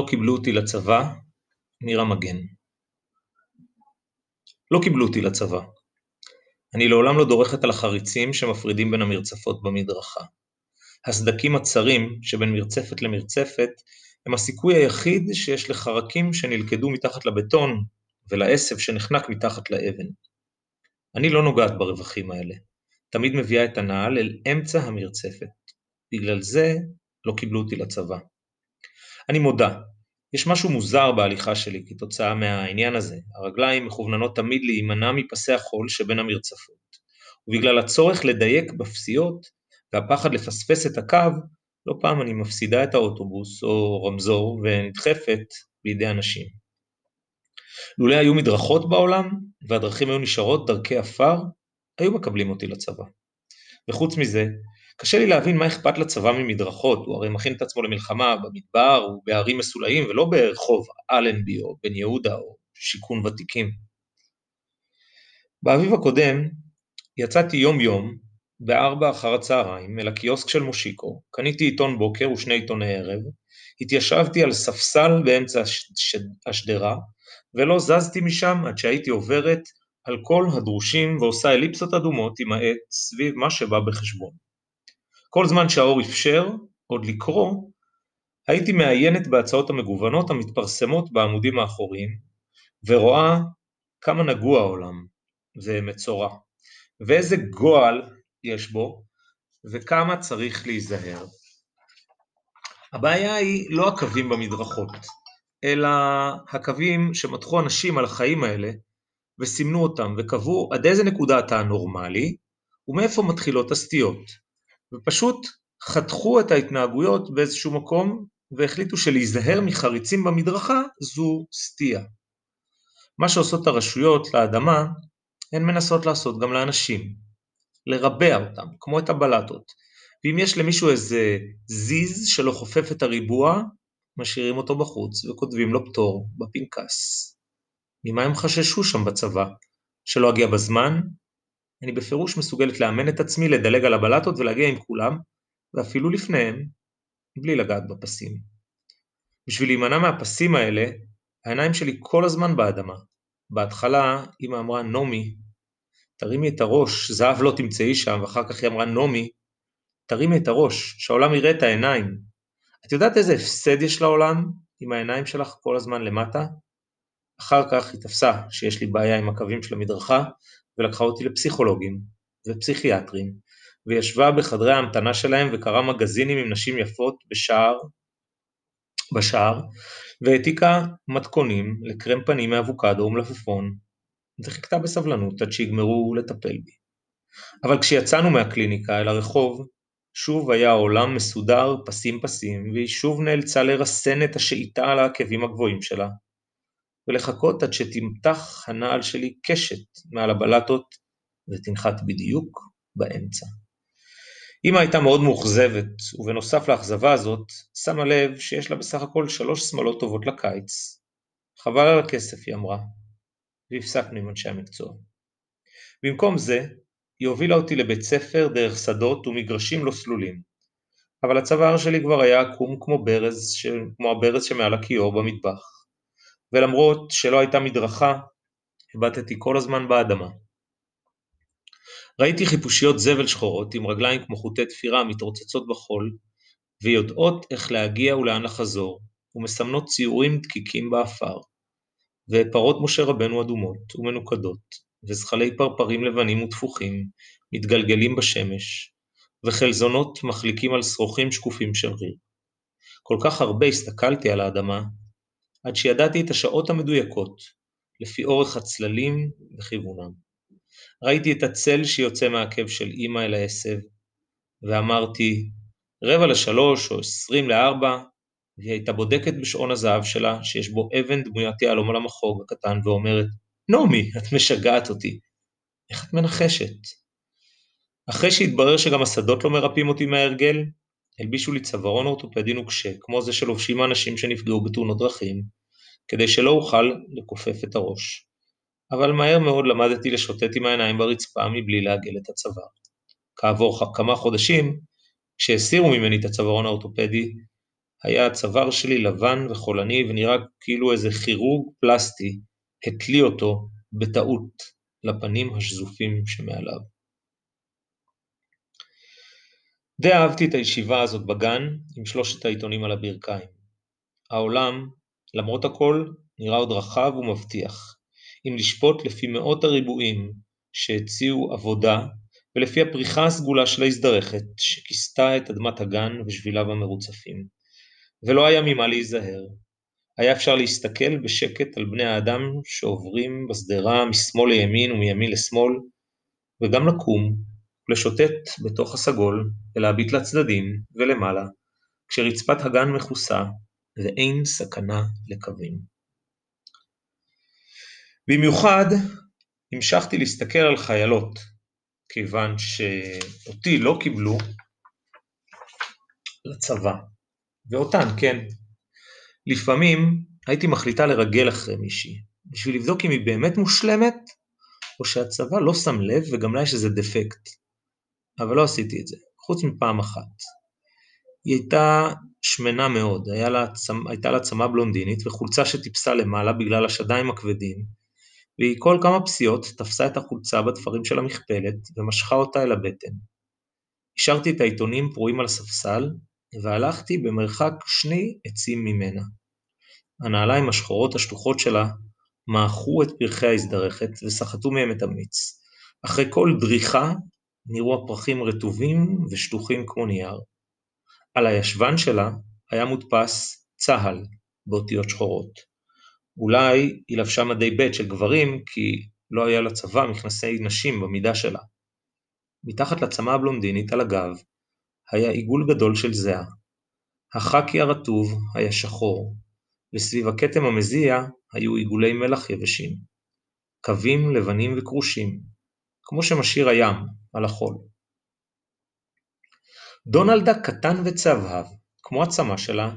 לא קיבלו אותי לצבא, נירה מגן. לא קיבלו אותי לצבא. אני לעולם לא דורכת על החריצים שמפרידים בין המרצפות במדרכה. הסדקים הצרים שבין מרצפת למרצפת הם הסיכוי היחיד שיש לחרקים שנלכדו מתחת לבטון ולעשב שנחנק מתחת לאבן. אני לא נוגעת ברווחים האלה, תמיד מביאה את הנעל אל אמצע המרצפת. בגלל זה לא קיבלו אותי לצבא. אני מודה, יש משהו מוזר בהליכה שלי כתוצאה מהעניין הזה, הרגליים מכווננות תמיד להימנע מפסי החול שבין המרצפות, ובגלל הצורך לדייק בפסיעות והפחד לפספס את הקו, לא פעם אני מפסידה את האוטובוס או רמזור ונדחפת בידי אנשים. לולא היו מדרכות בעולם והדרכים היו נשארות דרכי עפר, היו מקבלים אותי לצבא. וחוץ מזה, קשה לי להבין מה אכפת לצבא ממדרכות, הוא הרי מכין את עצמו למלחמה במדבר ובערים מסולאים ולא ברחוב אלנבי או בן יהודה או שיכון ותיקים. באביב הקודם יצאתי יום יום בארבע אחר הצהריים אל הקיוסק של מושיקו, קניתי עיתון בוקר ושני עיתוני ערב, התיישבתי על ספסל באמצע השדרה ולא זזתי משם עד שהייתי עוברת על כל הדרושים ועושה אליפסות אדומות עם העט סביב מה שבא בחשבון. כל זמן שהאור אפשר עוד לקרוא, הייתי מעיינת בהצעות המגוונות המתפרסמות בעמודים האחוריים, ורואה כמה נגוע העולם, ומצורע, ואיזה גועל יש בו, וכמה צריך להיזהר. הבעיה היא לא הקווים במדרכות, אלא הקווים שמתחו אנשים על החיים האלה, וסימנו אותם, וקבעו עד איזה נקודה אתה נורמלי, ומאיפה מתחילות הסטיות. ופשוט חתכו את ההתנהגויות באיזשהו מקום והחליטו שלהיזהר מחריצים במדרכה זו סטייה. מה שעושות הרשויות לאדמה, הן מנסות לעשות גם לאנשים. לרבע אותם, כמו את הבלטות. ואם יש למישהו איזה זיז שלא חופף את הריבוע, משאירים אותו בחוץ וכותבים לו פטור בפנקס. ממה הם חששו שם בצבא? שלא אגיע בזמן? אני בפירוש מסוגלת לאמן את עצמי לדלג על הבלטות ולהגיע עם כולם, ואפילו לפניהם, בלי לגעת בפסים. בשביל להימנע מהפסים האלה, העיניים שלי כל הזמן באדמה. בהתחלה אמא אמרה נעמי, תרימי את הראש, זהב לא תמצאי שם, ואחר כך היא אמרה נעמי, תרימי את הראש, שהעולם יראה את העיניים. את יודעת איזה הפסד יש לעולם אם העיניים שלך כל הזמן למטה? אחר כך היא תפסה שיש לי בעיה עם הקווים של המדרכה, ולקחה אותי לפסיכולוגים ופסיכיאטרים, וישבה בחדרי ההמתנה שלהם וקראה מגזינים עם נשים יפות בשער, בשער, והעתיקה מתכונים לקרם פנים מאבוקדו ומלפפון, וחיכתה בסבלנות עד שיגמרו לטפל בי. אבל כשיצאנו מהקליניקה אל הרחוב, שוב היה העולם מסודר פסים פסים, והיא שוב נאלצה לרסן את השעיטה על העקבים הגבוהים שלה, ולחכות עד שתמתח הנעל שלי קשת מעל הבלטות ותנחת בדיוק באמצע. אמא הייתה מאוד מאוכזבת, ובנוסף לאכזבה הזאת, שמה לב שיש לה בסך הכל שלוש שמלות טובות לקיץ. חבל על הכסף, היא אמרה, והפסקנו עם אנשי המקצוע. במקום זה, היא הובילה אותי לבית ספר דרך שדות ומגרשים לא סלולים, אבל הצוואר שלי כבר היה עקום כמו ברז, כמו הברז שמעל הכיור במטבח. ולמרות שלא הייתה מדרכה, הבטתי כל הזמן באדמה. ראיתי חיפושיות זבל שחורות עם רגליים כמו חוטי תפירה מתרוצצות בחול, ויודעות איך להגיע ולאן לחזור, ומסמנות ציורים דקיקים באפר, ופרות משה רבנו אדומות ומנוקדות, וזחלי פרפרים לבנים ותפוחים, מתגלגלים בשמש, וחלזונות מחליקים על שרוכים שקופים של ריר. כל כך הרבה הסתכלתי על האדמה, עד שידעתי את השעות המדויקות, לפי אורך הצללים וכיוונם. ראיתי את הצל שיוצא מהעקב של אמא אל העשב, ואמרתי, רבע לשלוש או עשרים לארבע, והיא הייתה בודקת בשעון הזהב שלה, שיש בו אבן דמוית יהלום על המחוג הקטן, ואומרת, נעמי, את משגעת אותי. איך את מנחשת? אחרי שהתברר שגם השדות לא מרפאים אותי מההרגל, הלבישו לי צווארון אורתופדי נוקשה, כמו זה שלובשים האנשים שנפגעו בתאונות דרכים, כדי שלא אוכל לכופף את הראש. אבל מהר מאוד למדתי לשוטט עם העיניים ברצפה מבלי לעגל את הצוואר. כעבור כמה חודשים, כשהסירו ממני את הצווארון האורתופדי, היה הצוואר שלי לבן וחולני ונראה כאילו איזה כירורג פלסטי התלי אותו בטעות לפנים השזופים שמעליו. די אהבתי את הישיבה הזאת בגן עם שלושת העיתונים על הברכיים. העולם, למרות הכל, נראה עוד רחב ומבטיח, אם לשפוט לפי מאות הריבועים שהציעו עבודה ולפי הפריחה הסגולה של ההזדרכת שכיסתה את אדמת הגן ושביליו המרוצפים. ולא היה ממה להיזהר. היה אפשר להסתכל בשקט על בני האדם שעוברים בשדרה משמאל לימין ומימין לשמאל, וגם לקום, לשוטט בתוך הסגול, ולהביט לצדדים ולמעלה, כשרצפת הגן מכוסה, ואין סכנה לקווים. במיוחד המשכתי להסתכל על חיילות, כיוון שאותי לא קיבלו לצבא, ואותן כן. לפעמים הייתי מחליטה לרגל אחרי מישהי, בשביל לבדוק אם היא באמת מושלמת, או שהצבא לא שם לב וגם לה יש איזה דפקט. אבל לא עשיתי את זה, חוץ מפעם אחת. היא הייתה שמנה מאוד, לה, הייתה לה צמה בלונדינית וחולצה שטיפסה למעלה בגלל השדיים הכבדים, והיא כל כמה פסיעות תפסה את החולצה בתפרים של המכפלת ומשכה אותה אל הבטן. השארתי את העיתונים פרועים על הספסל, והלכתי במרחק שני עצים ממנה. הנעליים השחורות השטוחות שלה מעכו את פרחי ההזדרכת וסחטו מהם את המיץ. אחרי כל דריכה נראו הפרחים רטובים ושטוחים כמו נייר. על הישבן שלה היה מודפס צה"ל באותיות שחורות. אולי היא לבשה מדי ב' של גברים כי לא היה לצבא מכנסי נשים במידה שלה. מתחת לצמא הבלונדינית על הגב היה עיגול גדול של זיעה. החאקי הרטוב היה שחור, וסביב הכתם המזיע היו עיגולי מלח יבשים. קווים לבנים וכרושים, כמו שמשאיר הים על החול. דונלדה קטן וצהבהב, כמו הצמא שלה,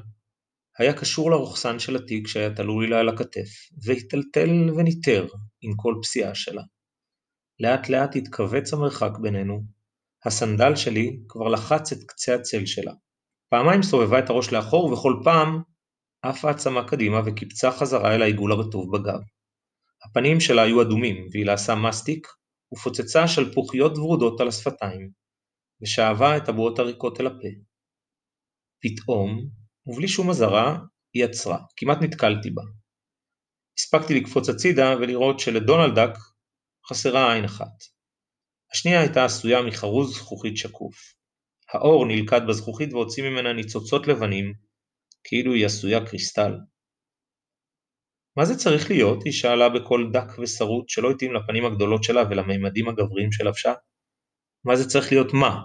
היה קשור לרוכסן של התיק שהיה תלוי לה על הכתף, והיטלטל וניטר עם כל פסיעה שלה. לאט לאט התכווץ המרחק בינינו, הסנדל שלי כבר לחץ את קצה הצל שלה. פעמיים סובבה את הראש לאחור וכל פעם עפה עצמה קדימה וקיפצה חזרה אל העיגול הרטוב בגב. הפנים שלה היו אדומים והיא לעשה מסטיק ופוצצה שלפוחיות ורודות על השפתיים, ושאבה את הבועות הריקות אל הפה. פתאום ובלי שום אזהרה היא עצרה, כמעט נתקלתי בה. הספקתי לקפוץ הצידה ולראות שלדונלד דאק חסרה עין אחת. השנייה הייתה עשויה מחרוז זכוכית שקוף. האור נלכד בזכוכית והוציא ממנה ניצוצות לבנים, כאילו היא עשויה קריסטל. מה זה צריך להיות? היא שאלה בקול דק ושרוט שלא התאים לפנים הגדולות שלה ולמימדים הגבריים שלבשה. מה זה צריך להיות מה?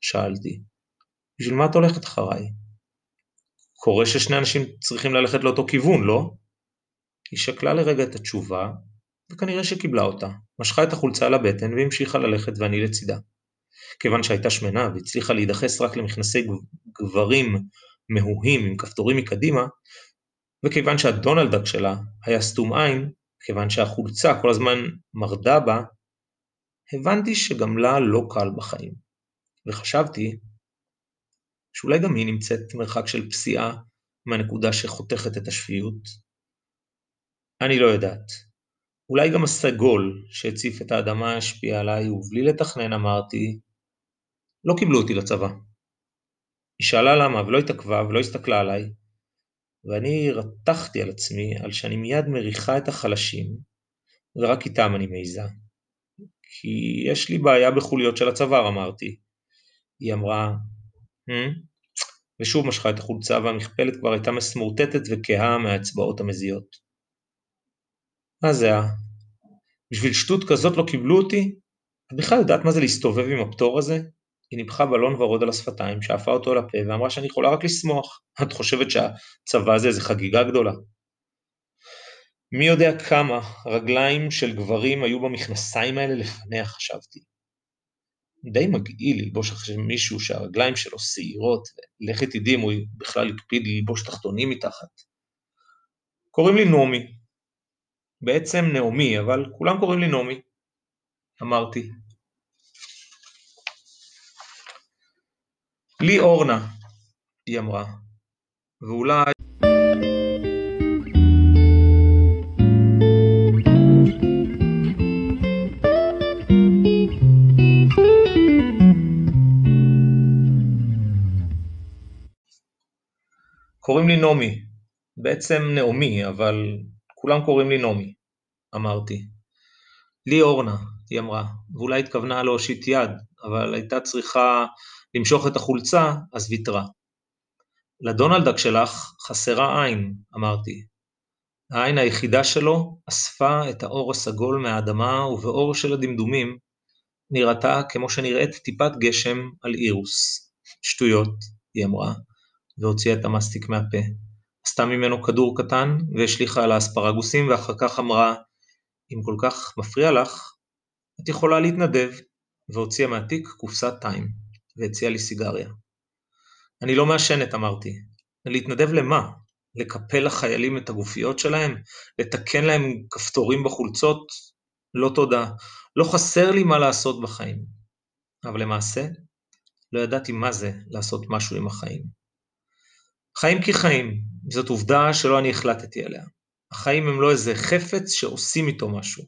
שאלתי. בשביל מה את הולכת אחריי? קורה ששני אנשים צריכים ללכת לאותו כיוון, לא? היא שקלה לרגע את התשובה, וכנראה שקיבלה אותה, משכה את החולצה על הבטן והמשיכה ללכת ואני לצידה. כיוון שהייתה שמנה והצליחה להידחס רק למכנסי גברים מהוהים עם כפתורים מקדימה, וכיוון שהדונלדק שלה היה סתום עין, כיוון שהחולצה כל הזמן מרדה בה, הבנתי שגם לה לא קל בחיים. וחשבתי שאולי גם היא נמצאת מרחק של פסיעה מהנקודה שחותכת את השפיות? אני לא יודעת. אולי גם הסגול שהציף את האדמה השפיע עליי, ובלי לתכנן אמרתי, לא קיבלו אותי לצבא. היא שאלה למה ולא התעכבה ולא הסתכלה עליי, ואני רתחתי על עצמי על שאני מיד מריחה את החלשים, ורק איתם אני מעיזה. כי יש לי בעיה בחוליות של הצוואר, אמרתי. היא אמרה, hmm? ושוב משכה את החולצה והמכפלת כבר הייתה מסמורטטת וכהה מהאצבעות המזיעות. מה זה היה? בשביל שטות כזאת לא קיבלו אותי? את בכלל יודעת מה זה להסתובב עם הפטור הזה? היא ניפחה בלון ורוד על השפתיים, שאפה אותו לפה ואמרה שאני יכולה רק לשמוח. את חושבת שהצבא זה איזה חגיגה גדולה? מי יודע כמה רגליים של גברים היו במכנסיים האלה לפניה חשבתי. די מגעיל ללבוש אחרי מישהו שהרגליים שלו שעירות, ולכי תדעי אם הוא בכלל הקפיד ללבוש תחתונים מתחת. קוראים לי נעמי. בעצם נעמי, אבל כולם קוראים לי נעמי. אמרתי. לי אורנה, היא אמרה. ואולי... קוראים לי נעמי, בעצם נעמי, אבל כולם קוראים לי נעמי, אמרתי. לי אורנה, היא אמרה, ואולי התכוונה להושיט יד, אבל הייתה צריכה למשוך את החולצה, אז ויתרה. לדונלדק שלך חסרה עין, אמרתי. העין היחידה שלו אספה את האור הסגול מהאדמה, ובאור של הדמדומים נראתה כמו שנראית טיפת גשם על אירוס. שטויות, היא אמרה, והוציאה את המסטיק מהפה. עשתה ממנו כדור קטן והשליכה על האספרגוסים, ואחר כך אמרה, אם כל כך מפריע לך, את יכולה להתנדב, והוציאה מהתיק קופסת טיים, והציעה לי סיגריה. אני לא מעשנת, אמרתי. להתנדב למה? לקפל לחיילים את הגופיות שלהם? לתקן להם כפתורים בחולצות? לא תודה. לא חסר לי מה לעשות בחיים. אבל למעשה, לא ידעתי מה זה לעשות משהו עם החיים. חיים כחיים, זאת עובדה שלא אני החלטתי עליה. החיים הם לא איזה חפץ שעושים איתו משהו.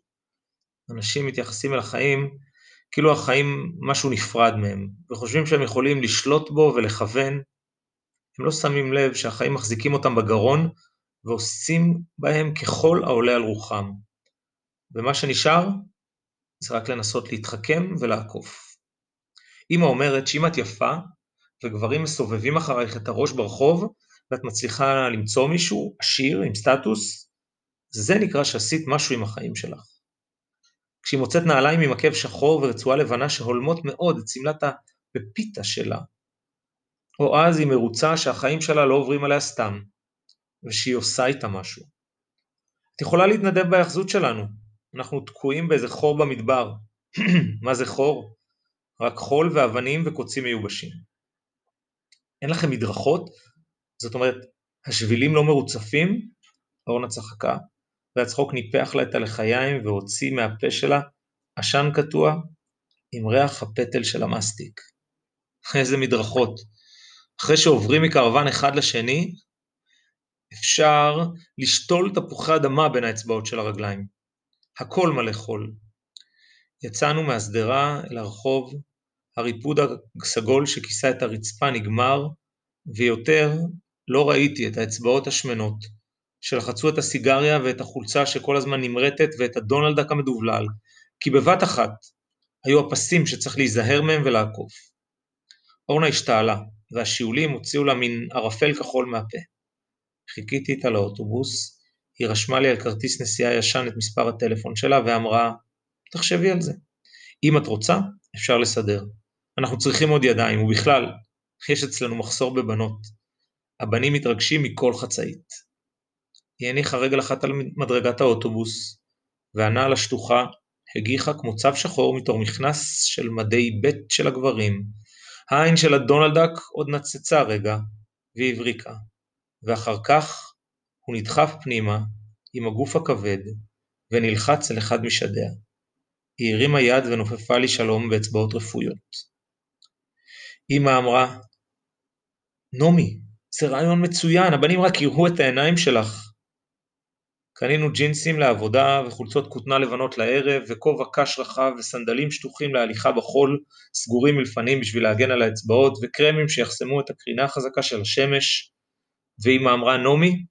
אנשים מתייחסים אל החיים כאילו החיים משהו נפרד מהם, וחושבים שהם יכולים לשלוט בו ולכוון. הם לא שמים לב שהחיים מחזיקים אותם בגרון ועושים בהם ככל העולה על רוחם. ומה שנשאר זה רק לנסות להתחכם ולעקוף. אמא אומרת שאם את יפה וגברים מסובבים אחרייך את הראש ברחוב ואת מצליחה למצוא מישהו עשיר עם סטטוס, זה נקרא שעשית משהו עם החיים שלך. כשהיא מוצאת נעליים עם עקב שחור ורצועה לבנה שהולמות מאוד את שמלת הפפיטה שלה, או אז היא מרוצה שהחיים שלה לא עוברים עליה סתם, ושהיא עושה איתה משהו. את יכולה להתנדב בהיאחזות שלנו, אנחנו תקועים באיזה חור במדבר. מה זה חור? רק חול ואבנים וקוצים מיובשים. אין לכם מדרכות? זאת אומרת, השבילים לא מרוצפים? אורנה צחקה, והצחוק ניפח לה את הלחיים והוציא מהפה שלה עשן קטוע עם ריח הפטל של המסטיק. איזה מדרכות. אחרי שעוברים מקרוון אחד לשני, אפשר לשתול תפוחי אדמה בין האצבעות של הרגליים. הכל מלא חול. יצאנו מהשדרה אל הרחוב, הריפוד הסגול שכיסה את הרצפה נגמר, ויותר לא ראיתי את האצבעות השמנות, שלחצו את הסיגריה ואת החולצה שכל הזמן נמרטת ואת הדונלדק המדובלל, כי בבת אחת היו הפסים שצריך להיזהר מהם ולעקוף. אורנה השתעלה, והשיעולים הוציאו לה מין ערפל כחול מהפה. חיכיתי איתה לאוטובוס, היא רשמה לי על כרטיס נסיעה ישן את מספר הטלפון שלה ואמרה, תחשבי על זה. אם את רוצה, אפשר לסדר. אנחנו צריכים עוד ידיים, ובכלל, יש אצלנו מחסור בבנות. הבנים מתרגשים מכל חצאית. היא הניחה רגל אחת על מדרגת האוטובוס, והנעל השטוחה הגיחה כמו צב שחור מתור מכנס של מדי ב' של הגברים. העין של הדונלדק עוד נצצה רגע, והבריקה, ואחר כך הוא נדחף פנימה עם הגוף הכבד, ונלחץ אל אחד משדיה. היא הרימה יד ונופפה לי שלום באצבעות רפויות. אמא אמרה, נעמי, זה רעיון מצוין, הבנים רק יראו את העיניים שלך. קנינו ג'ינסים לעבודה וחולצות כותנה לבנות לערב וכובע קש רחב וסנדלים שטוחים להליכה בחול סגורים מלפנים בשביל להגן על האצבעות וקרמים שיחסמו את הקרינה החזקה של השמש. ואמא אמרה נעמי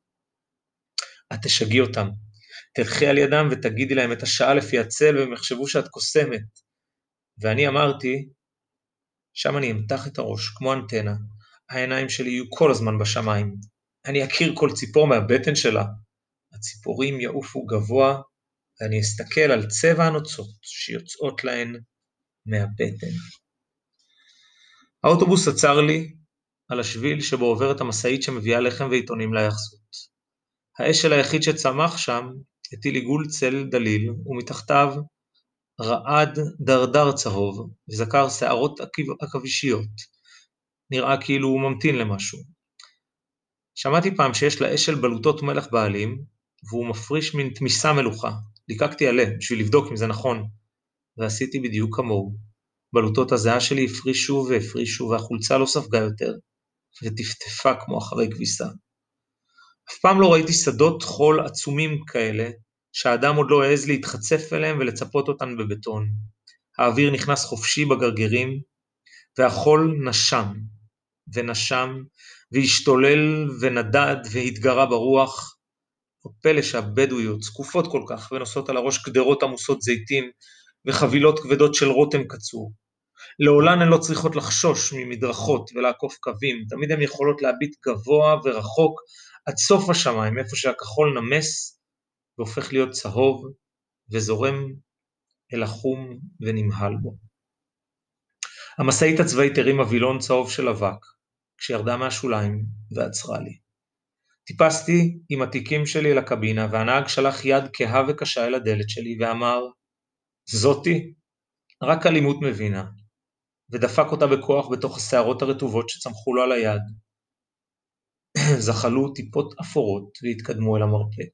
את תשגעי אותם. תלכי על ידם ותגידי להם את השעה לפי הצל והם יחשבו שאת קוסמת. ואני אמרתי שם אני אמתח את הראש כמו אנטנה. העיניים שלי יהיו כל הזמן בשמיים. אני אכיר כל ציפור מהבטן שלה הציפורים יעופו גבוה, ואני אסתכל על צבע הנוצות שיוצאות להן מהבטן. האוטובוס עצר לי על השביל שבו עוברת המשאית שמביאה לחם ועיתונים ליחסות. האשל היחיד שצמח שם הטיל עיגול צל דליל, ומתחתיו רעד דרדר צהוב, וזכר שערות עכבישיות. נראה כאילו הוא ממתין למשהו. שמעתי פעם שיש לאשל בלוטות מלח בעלים, והוא מפריש מין תמיסה מלוכה. ליקקתי עלה בשביל לבדוק אם זה נכון, ועשיתי בדיוק כמוהו. בלוטות הזיעה שלי הפרישו והפרישו והחולצה לא ספגה יותר, וטפטפה כמו אחרי כביסה. אף פעם לא ראיתי שדות חול עצומים כאלה, שהאדם עוד לא העז להתחצף אליהם ולצפות אותן בבטון. האוויר נכנס חופשי בגרגירים, והחול נשם, ונשם, והשתולל ונדד והתגרה ברוח. לא פלא שהבדואיות זקופות כל כך ונושאות על הראש גדרות עמוסות זיתים וחבילות כבדות של רותם קצור. לעולן הן לא צריכות לחשוש ממדרכות ולעקוף קווים, תמיד הן יכולות להביט גבוה ורחוק עד סוף השמיים, איפה שהכחול נמס והופך להיות צהוב וזורם אל החום ונמהל בו. המשאית הצבאית הרימה וילון צהוב של אבק, כשירדה מהשוליים ועצרה לי. טיפסתי עם התיקים שלי אל הקבינה, והנהג שלח יד כהה וקשה אל הדלת שלי ואמר, זאתי רק אלימות מבינה, ודפק אותה בכוח בתוך השערות הרטובות שצמחו לו על היד. זחלו טיפות אפורות והתקדמו אל המרפק.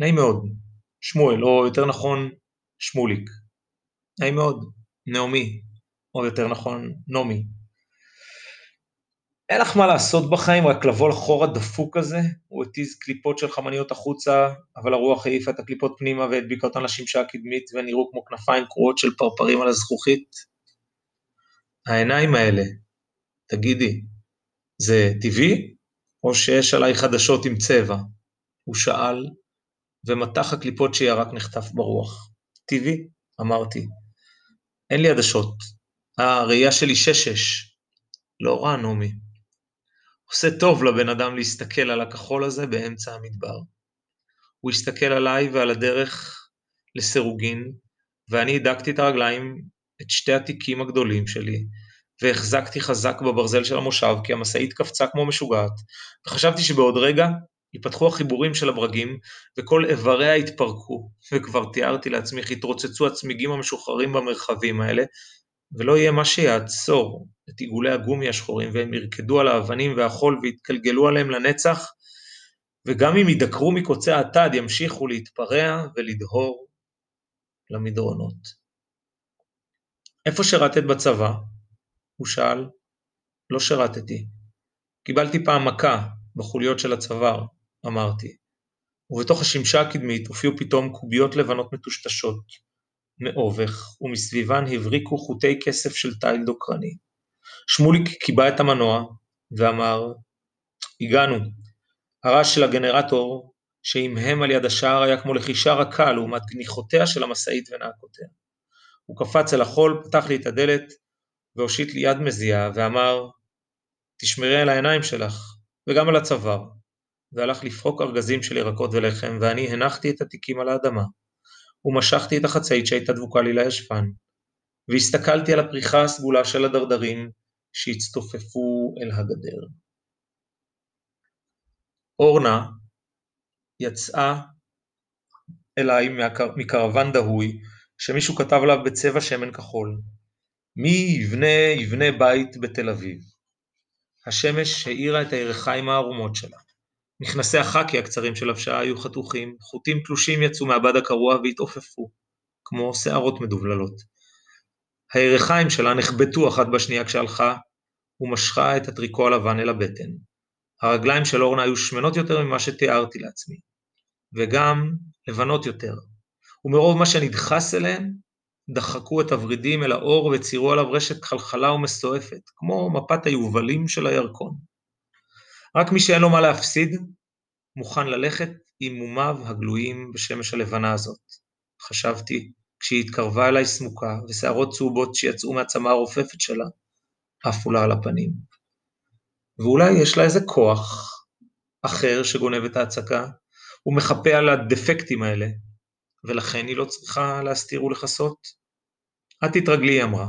נעים מאוד, שמואל, או יותר נכון, שמוליק. נעים מאוד, נעמי, או יותר נכון, נעמי. אין לך מה לעשות בחיים, רק לבוא לחור הדפוק הזה, הוא התיז קליפות של חמניות החוצה, אבל הרוח העיפה את הקליפות פנימה והדביקה אותן לשמשה הקדמית, והן נראו כמו כנפיים קרועות של פרפרים על הזכוכית. העיניים האלה, תגידי, זה טבעי, או שיש עליי חדשות עם צבע? הוא שאל, ומטח הקליפות שירק נחטף ברוח. טבעי, אמרתי. אין לי עדשות. הראייה שלי שש-שש. לא רע, נעמי. עושה טוב לבן אדם להסתכל על הכחול הזה באמצע המדבר. הוא הסתכל עליי ועל הדרך לסירוגין, ואני הידקתי את הרגליים, את שתי התיקים הגדולים שלי, והחזקתי חזק בברזל של המושב, כי המשאית קפצה כמו משוגעת, וחשבתי שבעוד רגע ייפתחו החיבורים של הברגים, וכל איבריה יתפרקו, וכבר תיארתי לעצמי איך יתרוצצו הצמיגים המשוחררים במרחבים האלה, ולא יהיה מה שיעצור את עיגולי הגומי השחורים, והם ירקדו על האבנים והחול ויתגלגלו עליהם לנצח, וגם אם יידקרו מקוצי התד, ימשיכו להתפרע ולדהור למדרונות. איפה שירתת בצבא? הוא שאל. לא שירתתי. קיבלתי פעם מכה בחוליות של הצוואר, אמרתי. ובתוך השמשה הקדמית הופיעו פתאום קוביות לבנות מטושטשות, מאובך, ומסביבן הבריקו חוטי כסף של תיל דוקרני. שמוליק קיבע את המנוע, ואמר, הגענו. הרעש של הגנרטור שהמהם על יד השער היה כמו לחישה רכה לעומת גניחותיה של המשאית ונעקותיה. הוא קפץ אל החול, פתח לי את הדלת, והושיט לי יד מזיעה, ואמר, תשמרי על העיניים שלך, וגם על הצוואר. והלך לפרוק ארגזים של ירקות ולחם, ואני הנחתי את התיקים על האדמה. ומשכתי את החצאית שהייתה דבוקה לי לישבן, והסתכלתי על הפריחה הסגולה של הדרדרים שהצטופפו אל הגדר. אורנה יצאה אליי מקרוון דהוי, שמישהו כתב עליו בצבע שמן כחול. מי יבנה יבנה בית בתל אביב. השמש האירה את הירכיים הערומות שלה. מכנסי החאקי הקצרים שלבשה היו חתוכים, חוטים תלושים יצאו מהבד הקרוע והתעופפו, כמו שערות מדובללות. הירכיים שלה נחבטו אחת בשנייה כשהלכה, ומשכה את הטריקו הלבן אל הבטן. הרגליים של אורנה היו שמנות יותר ממה שתיארתי לעצמי, וגם לבנות יותר, ומרוב מה שנדחס אליהן, דחקו את הוורידים אל האור וציירו עליו רשת חלחלה ומסועפת, כמו מפת היובלים של הירקון. רק מי שאין לו מה להפסיד, מוכן ללכת עם מומיו הגלויים בשמש הלבנה הזאת. חשבתי, כשהיא התקרבה אליי סמוקה, ושערות צהובות שיצאו מהצמא הרופפת שלה, עפו לה על הפנים. ואולי יש לה איזה כוח אחר שגונב את ההצקה, ומחפה על הדפקטים האלה, ולכן היא לא צריכה להסתיר ולכסות? את תתרגלי, היא אמרה.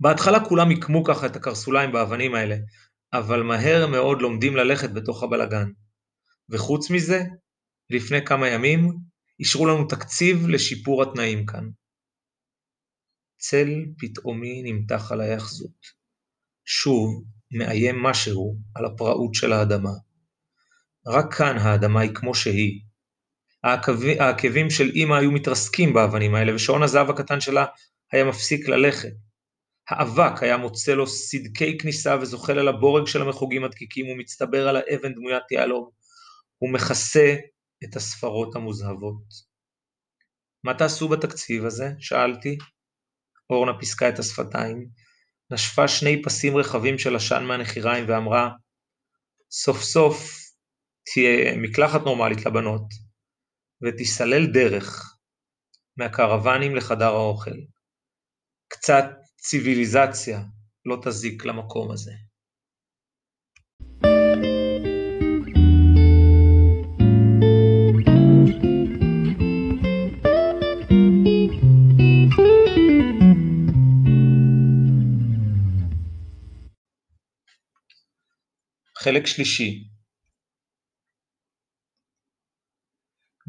בהתחלה כולם עיקמו ככה את הקרסוליים באבנים האלה, אבל מהר מאוד לומדים ללכת בתוך הבלגן. וחוץ מזה, לפני כמה ימים אישרו לנו תקציב לשיפור התנאים כאן. צל פתאומי נמתח על ההיאחזות. שוב מאיים משהו על הפראות של האדמה. רק כאן האדמה היא כמו שהיא. העקבים של אמא היו מתרסקים באבנים האלה, ושעון הזהב הקטן שלה היה מפסיק ללכת. האבק היה מוצא לו סדקי כניסה וזוחל על הבורג של המחוגים הדקיקים ומצטבר על האבן דמוית יהלום, ומכסה את הספרות המוזהבות. מה תעשו בתקציב הזה? שאלתי. אורנה פיסקה את השפתיים, נשפה שני פסים רחבים של עשן מהנחיריים ואמרה, סוף סוף תהיה מקלחת נורמלית לבנות, ותיסלל דרך מהקרוונים לחדר האוכל. קצת ציוויליזציה לא תזיק למקום הזה. חלק שלישי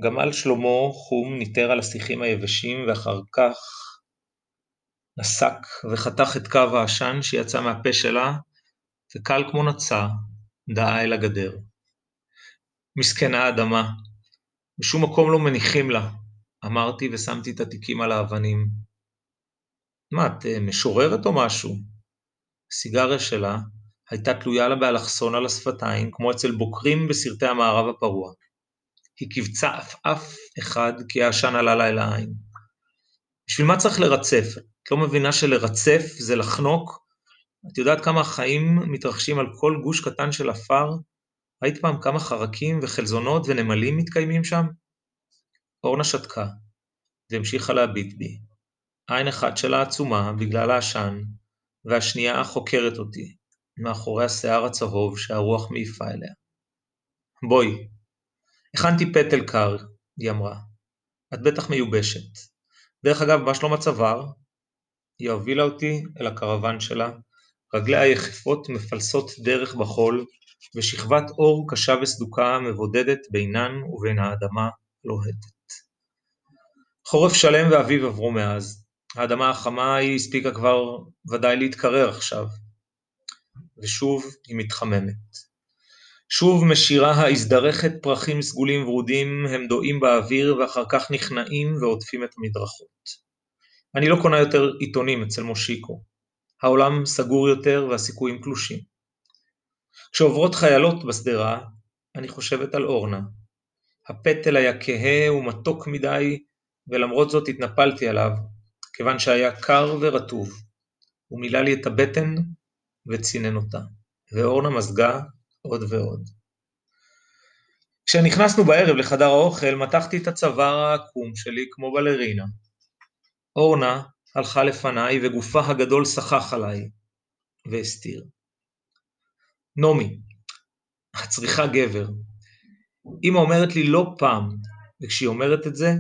גמל שלמה חום ניטר על השיחים היבשים ואחר כך נסק וחתך את קו העשן שיצא מהפה שלה וקל כמו נצה דאה אל הגדר. מסכנה האדמה, בשום מקום לא מניחים לה, אמרתי ושמתי את התיקים על האבנים. מה, את אה, משוררת או משהו? הסיגריה שלה הייתה תלויה לה באלכסון על השפתיים, כמו אצל בוקרים בסרטי המערב הפרוע. היא קיבצה עפעף אחד כי העשן עלה לה אל העין. בשביל מה צריך לרצף? לא מבינה שלרצף זה לחנוק? את יודעת כמה חיים מתרחשים על כל גוש קטן של עפר? ראית פעם כמה חרקים וחלזונות ונמלים מתקיימים שם? אורנה שתקה, והמשיכה להביט בי. עין אחת שלה עצומה בגלל העשן, והשנייה חוקרת אותי, מאחורי השיער הצהוב שהרוח מעיפה אליה. בואי, הכנתי פטל קר, היא אמרה. את בטח מיובשת. דרך אגב, מה שלום הצוואר? היא הובילה אותי אל הקרוון שלה, רגליה היחפות מפלסות דרך בחול, ושכבת אור קשה וסדוקה מבודדת בינן ובין האדמה לוהטת. חורף שלם ואביב עברו מאז. האדמה החמה היא הספיקה כבר ודאי להתקרר עכשיו. ושוב היא מתחממת. שוב משירה האזדרכת פרחים סגולים ורודים הם דועים באוויר ואחר כך נכנעים ועוטפים את המדרכות. אני לא קונה יותר עיתונים אצל מושיקו. העולם סגור יותר והסיכויים קלושים. כשעוברות חיילות בשדרה, אני חושבת על אורנה. הפטל היה כהה ומתוק מדי, ולמרות זאת התנפלתי עליו, כיוון שהיה קר ורטוב. הוא מילא לי את הבטן וצינן אותה, ואורנה מזגה עוד ועוד. כשנכנסנו בערב לחדר האוכל, מתחתי את הצוואר העקום שלי כמו בלרינה. אורנה הלכה לפניי וגופה הגדול סחח עליי, והסתיר. נעמי, את צריכה גבר. אמא אומרת לי לא פעם, וכשהיא אומרת את זה,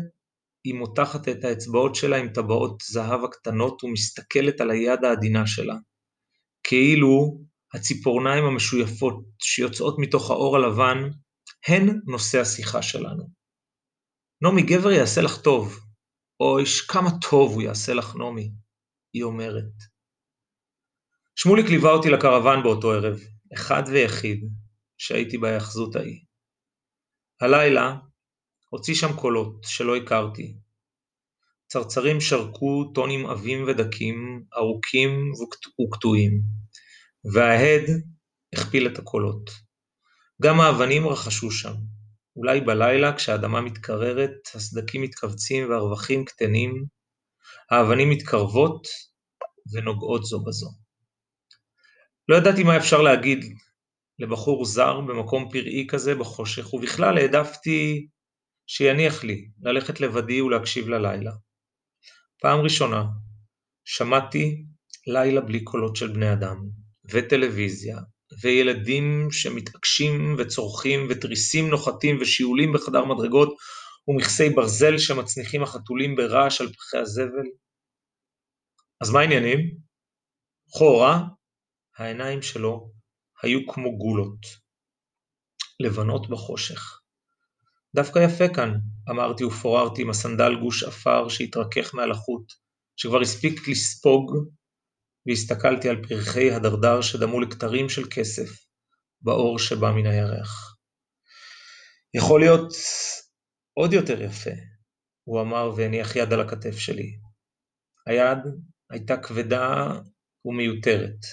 היא מותחת את האצבעות שלה עם טבעות זהב הקטנות ומסתכלת על היד העדינה שלה, כאילו הציפורניים המשויפות שיוצאות מתוך האור הלבן הן נושא השיחה שלנו. נעמי, גבר יעשה לך טוב. אוי, כמה טוב הוא יעשה לך, נעמי, היא אומרת. שמוליק ליווה אותי לקרוון באותו ערב, אחד ויחיד, שהייתי בהיאחזות ההיא. הלילה הוציא שם קולות שלא הכרתי. צרצרים שרקו טונים עבים ודקים, ארוכים וקטועים. וההד הכפיל את הקולות. גם האבנים רחשו שם. אולי בלילה, כשהאדמה מתקררת, הסדקים מתכווצים והרווחים קטנים, האבנים מתקרבות ונוגעות זו בזו. לא ידעתי מה אפשר להגיד לבחור זר במקום פראי כזה בחושך, ובכלל העדפתי שיניח לי ללכת לבדי ולהקשיב ללילה. פעם ראשונה שמעתי לילה בלי קולות של בני אדם. וטלוויזיה, וילדים שמתעקשים וצורכים, ותריסים נוחתים ושיעולים בחדר מדרגות, ומכסי ברזל שמצניחים החתולים ברעש על פחי הזבל. אז מה העניינים? חורה, העיניים שלו היו כמו גולות, לבנות בחושך. דווקא יפה כאן, אמרתי ופוררתי עם הסנדל גוש עפר שהתרכך מעל החוט, שכבר הספיק לספוג והסתכלתי על פרחי הדרדר שדמו לכתרים של כסף באור שבא מן הירח. יכול להיות עוד יותר יפה, הוא אמר והניח יד על הכתף שלי. היד הייתה כבדה ומיותרת.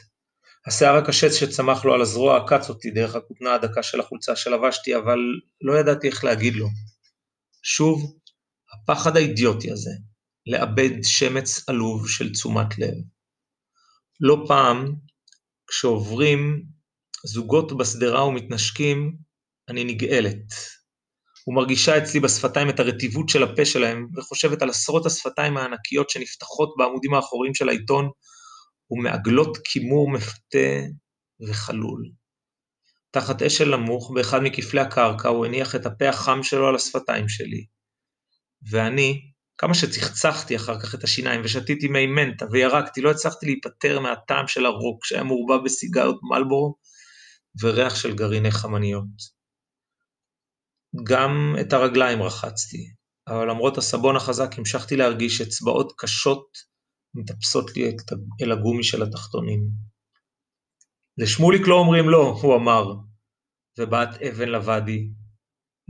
השיער הקשה שצמח לו על הזרוע עקץ אותי דרך הכותנה הדקה של החולצה שלבשתי, אבל לא ידעתי איך להגיד לו. שוב, הפחד האידיוטי הזה, לאבד שמץ עלוב של תשומת לב. לא פעם, כשעוברים זוגות בשדרה ומתנשקים, אני נגאלת, ומרגישה אצלי בשפתיים את הרטיבות של הפה שלהם, וחושבת על עשרות השפתיים הענקיות שנפתחות בעמודים האחוריים של העיתון, ומעגלות כימור מפתה וחלול. תחת אשל נמוך, באחד מכפלי הקרקע, הוא הניח את הפה החם שלו על השפתיים שלי. ואני, כמה שצחצחתי אחר כך את השיניים ושתיתי מי מנטה וירקתי, לא הצלחתי להיפטר מהטעם של הרוק שהיה מעורבב בסיגריות מלבורו וריח של גרעיני חמניות. גם את הרגליים רחצתי, אבל למרות הסבון החזק המשכתי להרגיש אצבעות קשות מטפסות לי אל הגומי של התחתונים. לשמוליק לא אומרים לא, הוא אמר, ובעט אבן לוואדי,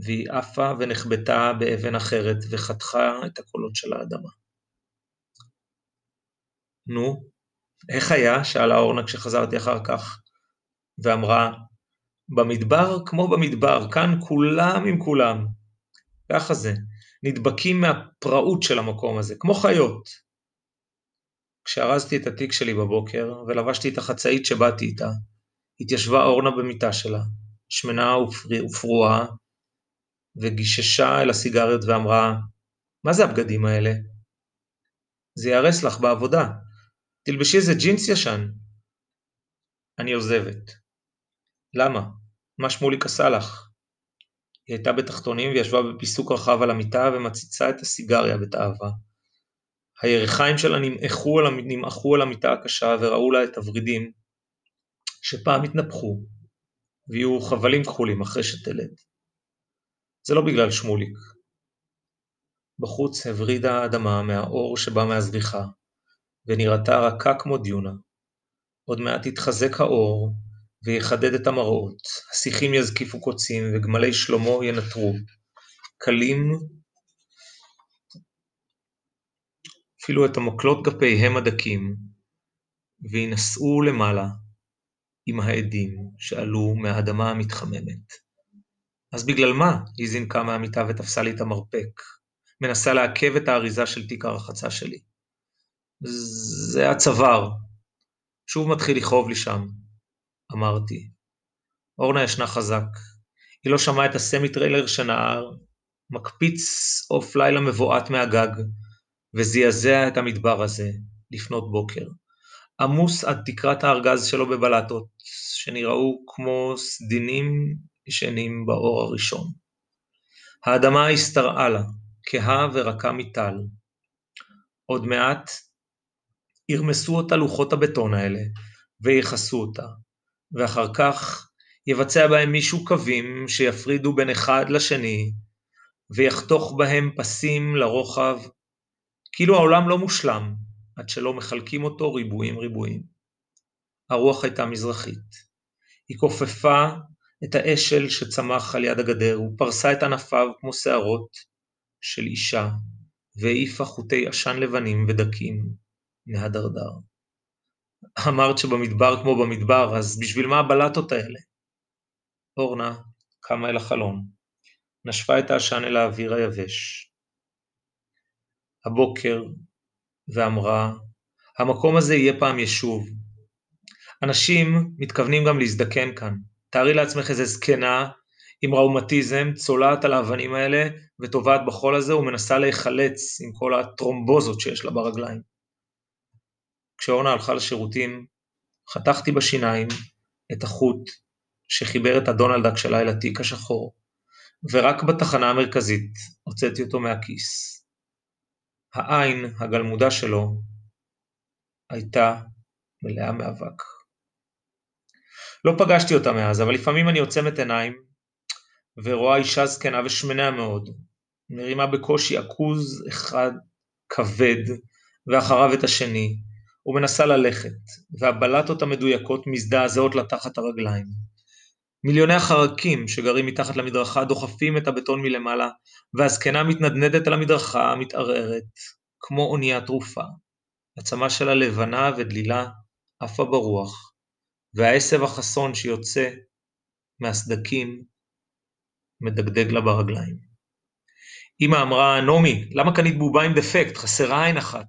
והיא עפה ונחבטה באבן אחרת וחתכה את הקולות של האדמה. נו, איך היה? שאלה אורנה כשחזרתי אחר כך, ואמרה, במדבר כמו במדבר, כאן כולם עם כולם. ככה זה, נדבקים מהפראות של המקום הזה, כמו חיות. כשארזתי את התיק שלי בבוקר ולבשתי את החצאית שבאתי איתה, התיישבה אורנה במיטה שלה, שמנה ופרועה, וגיששה אל הסיגריות ואמרה, מה זה הבגדים האלה? זה ייהרס לך בעבודה. תלבשי איזה ג'ינס ישן. אני עוזבת. למה? מה שמוליק עשה לך? היא הייתה בתחתונים וישבה בפיסוק רחב על המיטה ומציצה את הסיגריה בתאווה. הירכיים שלה נמעכו על, נמעכו על המיטה הקשה וראו לה את הוורידים, שפעם התנפחו, ויהיו חבלים כחולים אחרי שתלד. זה לא בגלל שמוליק. בחוץ הברידה האדמה מהאור שבא מהזריחה, ונראתה רכה כמו דיונה. עוד מעט יתחזק האור, ויחדד את המראות, השיחים יזקיפו קוצים, וגמלי שלמה ינטרו, קלים אפילו את המקלות גפיהם הדקים, וינשאו למעלה עם העדים שעלו מהאדמה המתחממת. אז בגלל מה? היא זינקה מהמיטה ותפסה לי את המרפק, מנסה לעכב את האריזה של תיק הרחצה שלי. זה הצוואר. שוב מתחיל לכאוב לי שם, אמרתי. אורנה ישנה חזק. היא לא שמעה את הסמי טריילר שנער, מקפיץ עוף לילה מבועת מהגג, וזעזע את המדבר הזה לפנות בוקר. עמוס עד תקרת הארגז שלו בבלטות, שנראו כמו סדינים ישנים באור הראשון. האדמה השתרעה לה, כהה ורכה מטל. עוד מעט ירמסו אותה לוחות הבטון האלה, ויכסו אותה, ואחר כך יבצע בהם מישהו קווים שיפרידו בין אחד לשני, ויחתוך בהם פסים לרוחב כאילו העולם לא מושלם, עד שלא מחלקים אותו ריבועים ריבועים. הרוח הייתה מזרחית. היא כופפה את האשל שצמח על יד הגדר, ופרסה את ענפיו כמו שערות של אישה, והעיפה חוטי עשן לבנים ודקים מהדרדר. אמרת שבמדבר כמו במדבר, אז בשביל מה הבלטות האלה? אורנה קמה אל החלון, נשפה את העשן אל האוויר היבש, הבוקר ואמרה, המקום הזה יהיה פעם יישוב. אנשים מתכוונים גם להזדקן כאן. תארי לעצמך איזה זקנה עם ראומטיזם, צולעת על האבנים האלה וטובעת בחול הזה ומנסה להיחלץ עם כל הטרומבוזות שיש לה ברגליים. כשאורנה הלכה לשירותים, חתכתי בשיניים את החוט שחיבר את הדונלדק שלה אל התיק השחור, ורק בתחנה המרכזית הוצאתי אותו מהכיס. העין הגלמודה שלו הייתה מלאה מאבק. לא פגשתי אותה מאז, אבל לפעמים אני עוצמת עיניים ורואה אישה זקנה ושמנה מאוד, מרימה בקושי עכוז אחד כבד ואחריו את השני, ומנסה ללכת, והבלטות המדויקות מזדעזעות לה תחת הרגליים. מיליוני החרקים שגרים מתחת למדרכה דוחפים את הבטון מלמעלה, והזקנה מתנדנדת על המדרכה, מתערערת, כמו אונייה טרופה. עצמה שלה לבנה ודלילה, עפה ברוח, והעשב החסון שיוצא מהסדקים מדגדג לה ברגליים. אמא אמרה, נעמי, למה קנית בובה עם דפקט? חסרה עין אחת.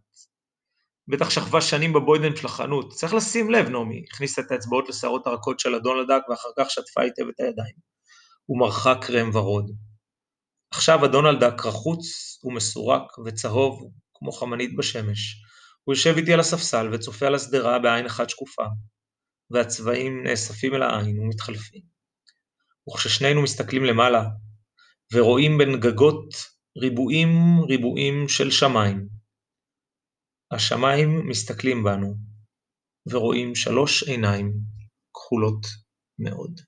בטח שכבה שנים בבוידן של החנות. צריך לשים לב, נעמי. הכניסה את האצבעות לשערות הרכות של אדון לדק, ואחר כך שטפה היטב את הידיים. הוא מרחה קרם ורוד. עכשיו אדון הדק רחוץ ומסורק וצהוב כמו חמנית בשמש. הוא יושב איתי על הספסל וצופה על השדרה בעין אחת שקופה, והצבעים נאספים אל העין ומתחלפים. וכששנינו מסתכלים למעלה, ורואים בין גגות ריבועים ריבועים של שמיים, השמיים מסתכלים בנו, ורואים שלוש עיניים כחולות מאוד.